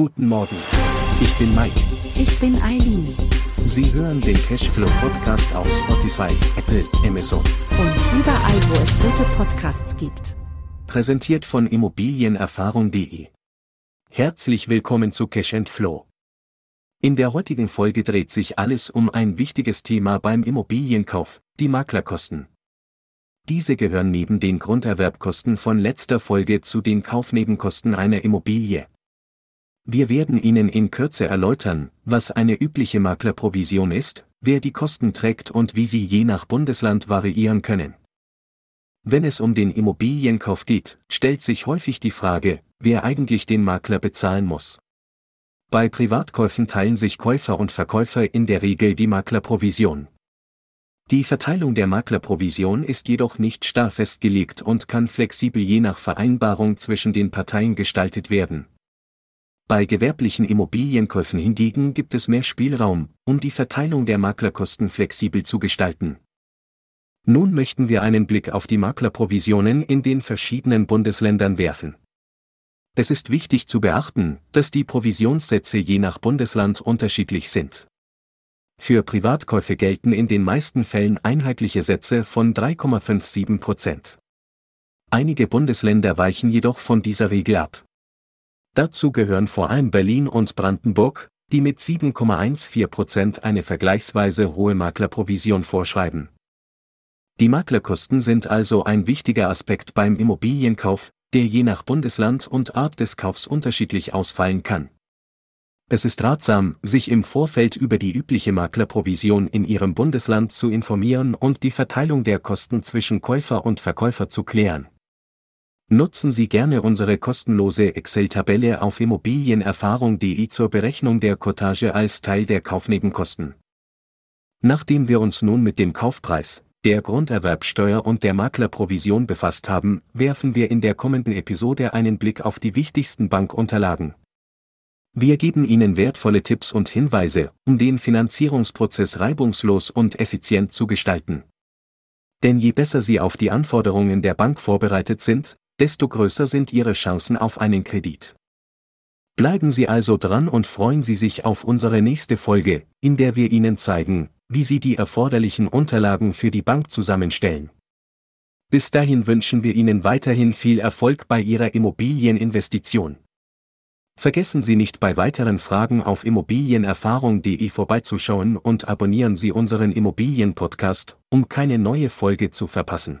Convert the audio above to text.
Guten Morgen. Ich bin Mike. Ich bin Eileen. Sie hören den Cashflow Podcast auf Spotify, Apple, Amazon. Und überall, wo es gute Podcasts gibt. Präsentiert von Immobilienerfahrung.de. Herzlich willkommen zu Cash Flow. In der heutigen Folge dreht sich alles um ein wichtiges Thema beim Immobilienkauf, die Maklerkosten. Diese gehören neben den Grunderwerbkosten von letzter Folge zu den Kaufnebenkosten einer Immobilie. Wir werden Ihnen in Kürze erläutern, was eine übliche Maklerprovision ist, wer die Kosten trägt und wie sie je nach Bundesland variieren können. Wenn es um den Immobilienkauf geht, stellt sich häufig die Frage, wer eigentlich den Makler bezahlen muss. Bei Privatkäufen teilen sich Käufer und Verkäufer in der Regel die Maklerprovision. Die Verteilung der Maklerprovision ist jedoch nicht starr festgelegt und kann flexibel je nach Vereinbarung zwischen den Parteien gestaltet werden. Bei gewerblichen Immobilienkäufen hingegen gibt es mehr Spielraum, um die Verteilung der Maklerkosten flexibel zu gestalten. Nun möchten wir einen Blick auf die Maklerprovisionen in den verschiedenen Bundesländern werfen. Es ist wichtig zu beachten, dass die Provisionssätze je nach Bundesland unterschiedlich sind. Für Privatkäufe gelten in den meisten Fällen einheitliche Sätze von 3,57 Prozent. Einige Bundesländer weichen jedoch von dieser Regel ab. Dazu gehören vor allem Berlin und Brandenburg, die mit 7,14 Prozent eine vergleichsweise hohe Maklerprovision vorschreiben. Die Maklerkosten sind also ein wichtiger Aspekt beim Immobilienkauf, der je nach Bundesland und Art des Kaufs unterschiedlich ausfallen kann. Es ist ratsam, sich im Vorfeld über die übliche Maklerprovision in Ihrem Bundesland zu informieren und die Verteilung der Kosten zwischen Käufer und Verkäufer zu klären. Nutzen Sie gerne unsere kostenlose Excel-Tabelle auf immobilienerfahrung.de zur Berechnung der Cottage als Teil der Kaufnebenkosten. Nachdem wir uns nun mit dem Kaufpreis, der Grunderwerbsteuer und der Maklerprovision befasst haben, werfen wir in der kommenden Episode einen Blick auf die wichtigsten Bankunterlagen. Wir geben Ihnen wertvolle Tipps und Hinweise, um den Finanzierungsprozess reibungslos und effizient zu gestalten. Denn je besser Sie auf die Anforderungen der Bank vorbereitet sind, desto größer sind Ihre Chancen auf einen Kredit. Bleiben Sie also dran und freuen Sie sich auf unsere nächste Folge, in der wir Ihnen zeigen, wie Sie die erforderlichen Unterlagen für die Bank zusammenstellen. Bis dahin wünschen wir Ihnen weiterhin viel Erfolg bei Ihrer Immobilieninvestition. Vergessen Sie nicht bei weiteren Fragen auf immobilienerfahrung.de vorbeizuschauen und abonnieren Sie unseren Immobilienpodcast, um keine neue Folge zu verpassen.